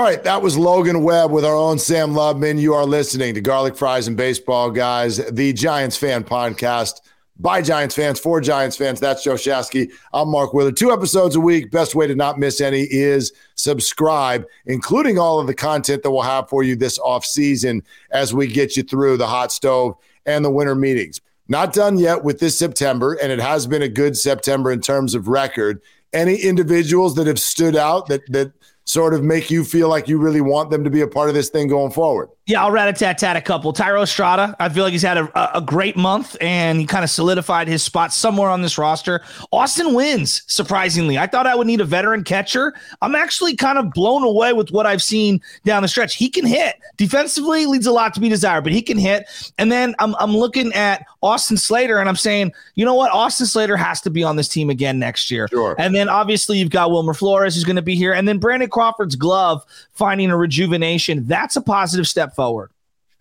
All right, that was Logan Webb with our own Sam Lubman. You are listening to Garlic Fries and Baseball Guys, the Giants fan podcast by Giants fans for Giants fans. That's Joe Shasky. I'm Mark Willard. Two episodes a week. Best way to not miss any is subscribe, including all of the content that we'll have for you this off season as we get you through the hot stove and the winter meetings. Not done yet with this September, and it has been a good September in terms of record. Any individuals that have stood out that that sort of make you feel like you really want them to be a part of this thing going forward? Yeah, I'll rat a tat tat a couple. Thairo Estrada, I feel like he's had a, a great month and he kind of solidified his spot somewhere on this roster. Austin Wynns, surprisingly. I thought I would need a veteran catcher. I'm actually kind of blown away with what I've seen down the stretch. He can hit. Defensively, leads a lot to be desired, but he can hit. And then I'm, I'm looking at Austin Slater and I'm saying, you know what? Austin Slater has to be on this team again next year. Sure. And then obviously you've got Wilmer Flores who's going to be here. And then Brandon Crawford's glove finding a rejuvenation. That's a positive step forward.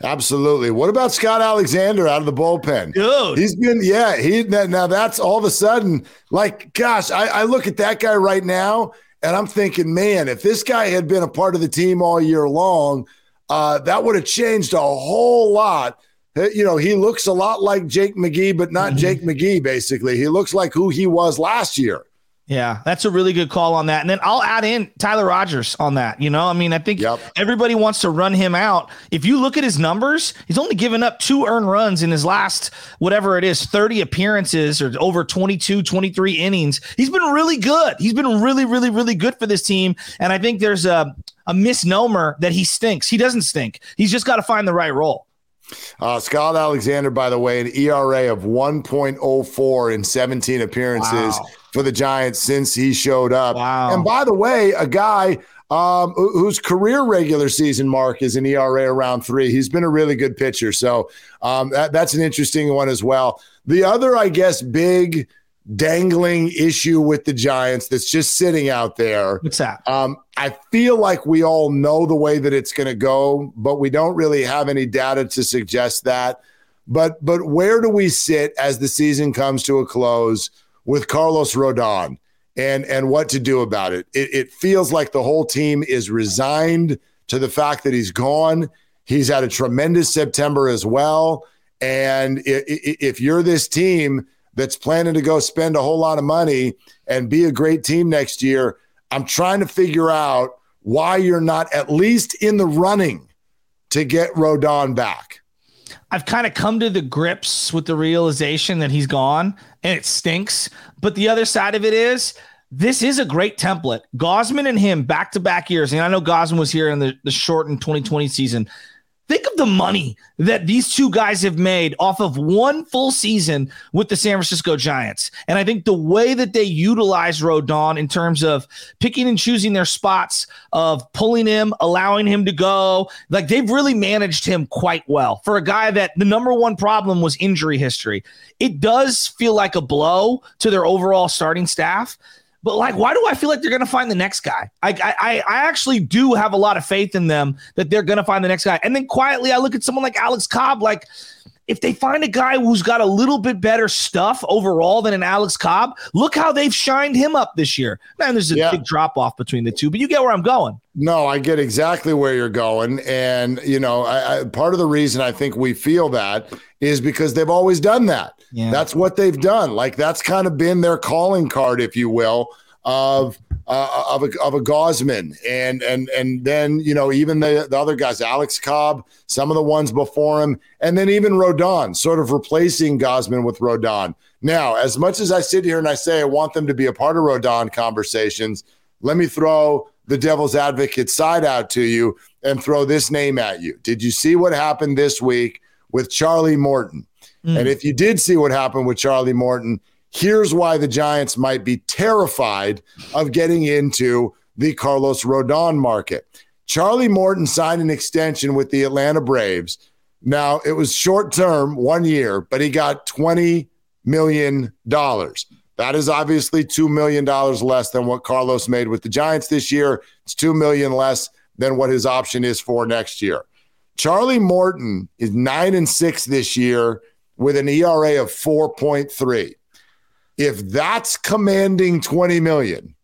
Absolutely. What about Scott Alexander out of the bullpen? Dude. He's been, yeah, he now that's all of a sudden, like, gosh, I, I look at that guy right now and I'm thinking, man, if this guy had been a part of the team all year long, uh, that would have changed a whole lot. You know, he looks a lot like Jake McGee, but not mm-hmm. Jake McGee, basically. He looks like who he was last year. Yeah, that's a really good call on that. And then I'll add in Tyler Rogers on that. You know, I mean, I think yep. everybody wants to run him out. If you look at his numbers, he's only given up two earned runs in his last, whatever it is, 30 appearances or over 22, 23 innings. He's been really good. He's been really, really, really good for this team. And I think there's a, a misnomer that he stinks. He doesn't stink. He's just got to find the right role. Uh, Scott Alexander, by the way, an ERA of 1.04 in 17 appearances. Wow for the Giants since he showed up. Wow. And by the way, a guy um, whose career regular season mark is an ERA around three. He's been a really good pitcher. So um, that, that's an interesting one as well. The other, I guess, big dangling issue with the Giants that's just sitting out there. What's that? Um, I feel like we all know the way that it's going to go, but we don't really have any data to suggest that. But but where do we sit as the season comes to a close? With Carlos Rodon and and what to do about it. it. It feels like the whole team is resigned to the fact that he's gone. He's had a tremendous September as well. And if you're this team that's planning to go spend a whole lot of money and be a great team next year, I'm trying to figure out why you're not at least in the running to get Rodon back. I've kind of come to the grips with the realization that he's gone and it stinks. But the other side of it is this is a great template. Gausman and him back to back years. And I know Gausman was here in the, the shortened 2020 season. Think of the money that these two guys have made off of one full season with the San Francisco Giants. And I think the way that they utilize Rodon in terms of picking and choosing their spots, of pulling him, allowing him to go, like they've really managed him quite well for a guy that the number one problem was injury history. It does feel like a blow to their overall starting staff. But like, why do I feel like they're going to find the next guy? I, I I actually do have a lot of faith in them that they're going to find the next guy. And then quietly, I look at someone like Alex Cobb. Like, if they find a guy who's got a little bit better stuff overall than an Alex Cobb, look how they've shined him up this year. Man, there's a yeah. big drop off between the two, but you get where I'm going. No, I get exactly where you're going, and you know, I, I, part of the reason I think we feel that is because they've always done that. Yeah. That's what they've done. Like that's kind of been their calling card, if you will, of uh, of a of a Gausman, and and and then you know even the the other guys, Alex Cobb, some of the ones before him, and then even Rodon, sort of replacing Gausman with Rodon. Now, as much as I sit here and I say I want them to be a part of Rodon conversations, let me throw the devil's advocate side out to you and throw this name at you. Did you see what happened this week with Charlie Morton? Mm. And if you did see what happened with Charlie Morton, here's why the Giants might be terrified of getting into the Carlos Rodon market. Charlie Morton signed an extension with the Atlanta Braves. Now, it was short term, one year, but he got $20 million. That is obviously $2 million less than what Carlos made with the Giants this year. It's 2 million less than what his option is for next year. Charlie Morton is nine and six this year with an ERA of 4.3. If that's commanding 20 million,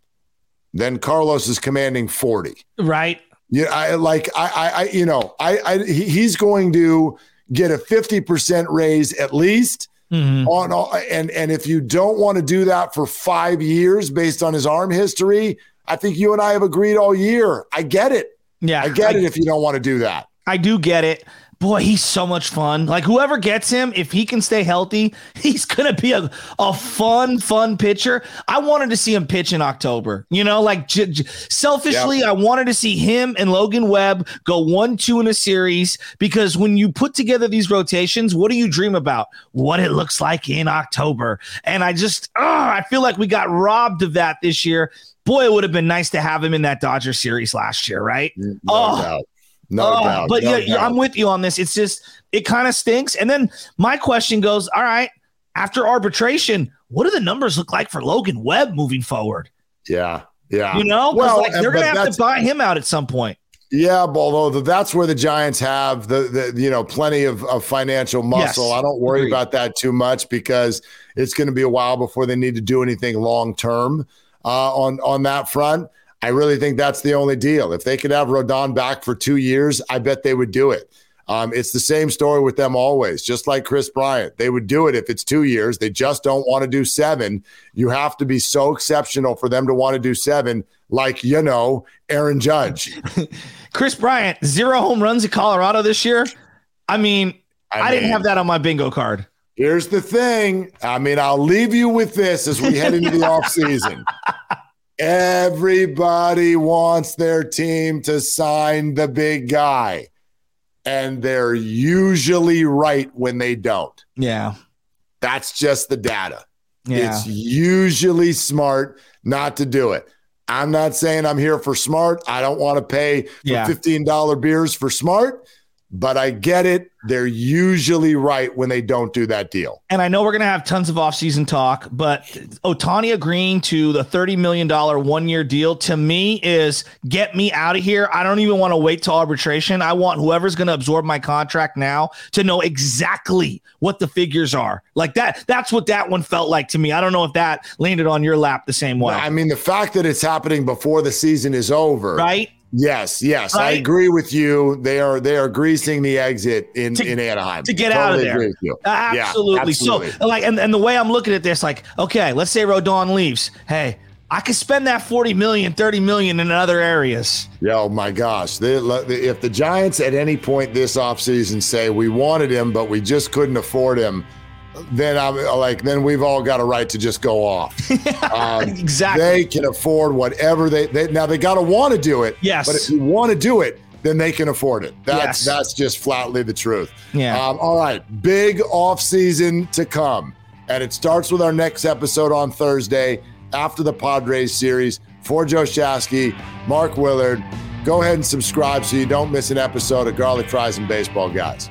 then Carlos is commanding 40. Right. Yeah, I like I I you know I I he's going to get a fifty percent raise at least. Mm-hmm. On and and if you don't want to do that for five years based on his arm history, I think you and I have agreed all year. I get it. Yeah, I get I, it. If you don't want to do that, I do get it boy, he's so much fun. Like whoever gets him, if he can stay healthy, he's gonna be a, a fun, fun pitcher. I wanted to see him pitch in October. You know, like j- j- selfishly, yep. I wanted to see him and Logan Webb go one, two in a series because when you put together these rotations, what do you dream about? What it looks like in October. And I just, oh, I feel like we got robbed of that this year. Boy, it would have been nice to have him in that Dodger series last year, right? Mm, no oh, doubt. No oh, doubt. But no yeah, doubt. I'm with you on this. It's just it kind of stinks. And then my question goes, all right, after arbitration, what do the numbers look like for Logan Webb moving forward? Yeah. Yeah. You know, well, like they're gonna have to buy him out at some point. Yeah, although that's where the Giants have the, the you know plenty of, of financial muscle. Yes, I don't worry agreed. about that too much because it's going to be a while before they need to do anything long term uh, on on that front. I really think that's the only deal. If they could have Rodon back for two years, I bet they would do it. Um, it's the same story with them always, just like Kris Bryant. They would do it if it's two years. They just don't want to do seven. You have to be so exceptional for them to want to do seven, like, you know, Aaron Judge. Kris Bryant, zero home runs in Colorado this year. I mean, I, I didn't have that on my bingo card. Here's the thing. I mean, I'll leave you with this as we head into the offseason. Everybody wants their team to sign the big guy, and they're usually right when they don't. Yeah. That's just the data. Yeah. It's usually smart not to do it. I'm not saying I'm here for smart. I don't want to pay for yeah. $15 beers for smart but I get it. They're usually right when they don't do that deal. And I know we're going to have tons of offseason talk, but Ohtani agreeing to the $30 million one year deal to me is get me out of here. I don't even want to wait till arbitration. I want whoever's going to absorb my contract now to know exactly what the figures are. Like that, that's what that one felt like to me. I don't know if that landed on your lap the same way. I mean, the fact that it's happening before the season is over. Right Yes, yes, right? I agree with you. They are they are greasing the exit in to, in Anaheim to get totally out of there. Absolutely. Yeah, absolutely. So like, and, and the way I'm looking at this, like, okay, let's say Rodon leaves. Hey, I could spend that 40 million, 30 million in other areas. Yeah, oh my gosh. They, if the Giants at any point this offseason say we wanted him, but we just couldn't afford him, then I'm like, then we've all got a right to just go off. Um, exactly. They can afford whatever they, they now they got to want to do it. Yes. But if you want to do it, then they can afford it. That's yes. that's just flatly the truth. Yeah. Um, all right. Big off season to come. And it starts with our next episode on Thursday after the Padres series. For Joe Shasky, Mark Willard, go ahead and subscribe so you don't miss an episode of Garlic Fries and Baseball Guys.